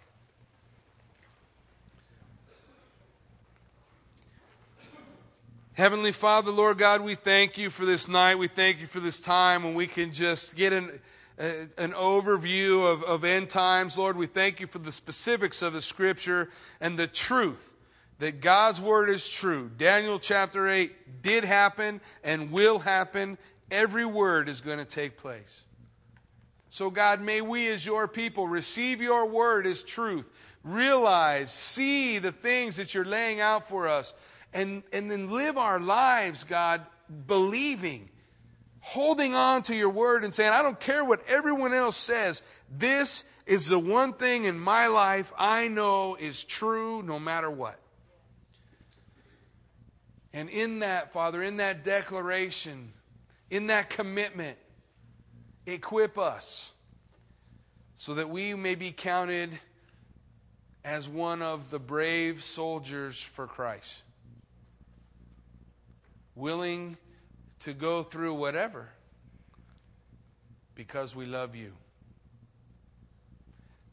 Heavenly Father, Lord God, we thank you for this night. We thank you for this time when we can just get an, an overview of, of end times. Lord, we thank you for the specifics of the scripture and the truth that God's word is true. Daniel chapter 8 did happen and will happen. Every word is going to take place. So, God, may we as your people receive your word as truth, realize, see the things that you're laying out for us, and, and then live our lives, God, believing, holding on to your word and saying, I don't care what everyone else says. This is the one thing in my life I know is true no matter what. And in that, Father, in that declaration, in that commitment, equip us so that we may be counted as one of the brave soldiers for Christ, willing to go through whatever because we love you.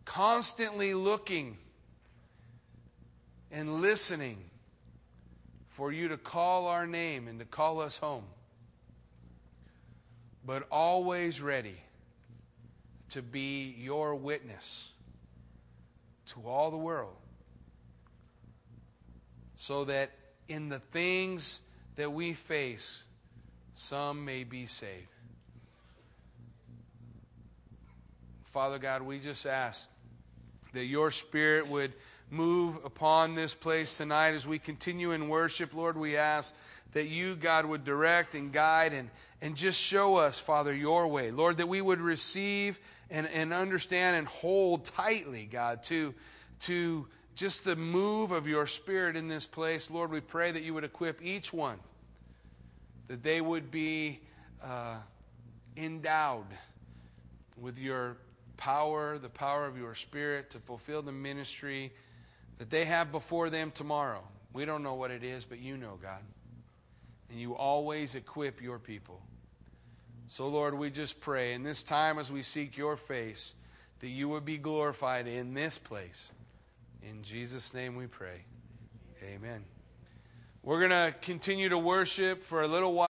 Constantly looking and listening for you to call our name and to call us home, but always ready to be your witness to all the world so that in the things that we face, some may be saved. Father God, we just ask that your Spirit would move upon this place tonight as we continue in worship. Lord, we ask that you, God, would direct and guide and, and just show us, Father, your way. Lord, that we would receive and, and understand and hold tightly, God, to, to just the move of your Spirit in this place. Lord, we pray that you would equip each one, that they would be uh, endowed with your power, the power of your Spirit to fulfill the ministry that they have before them tomorrow. We don't know what it is, but you know, God. And you always equip your people. So, Lord, we just pray in this time as we seek your face that you would be glorified in this place. In Jesus' name we pray. Amen. We're going to continue to worship for a little while.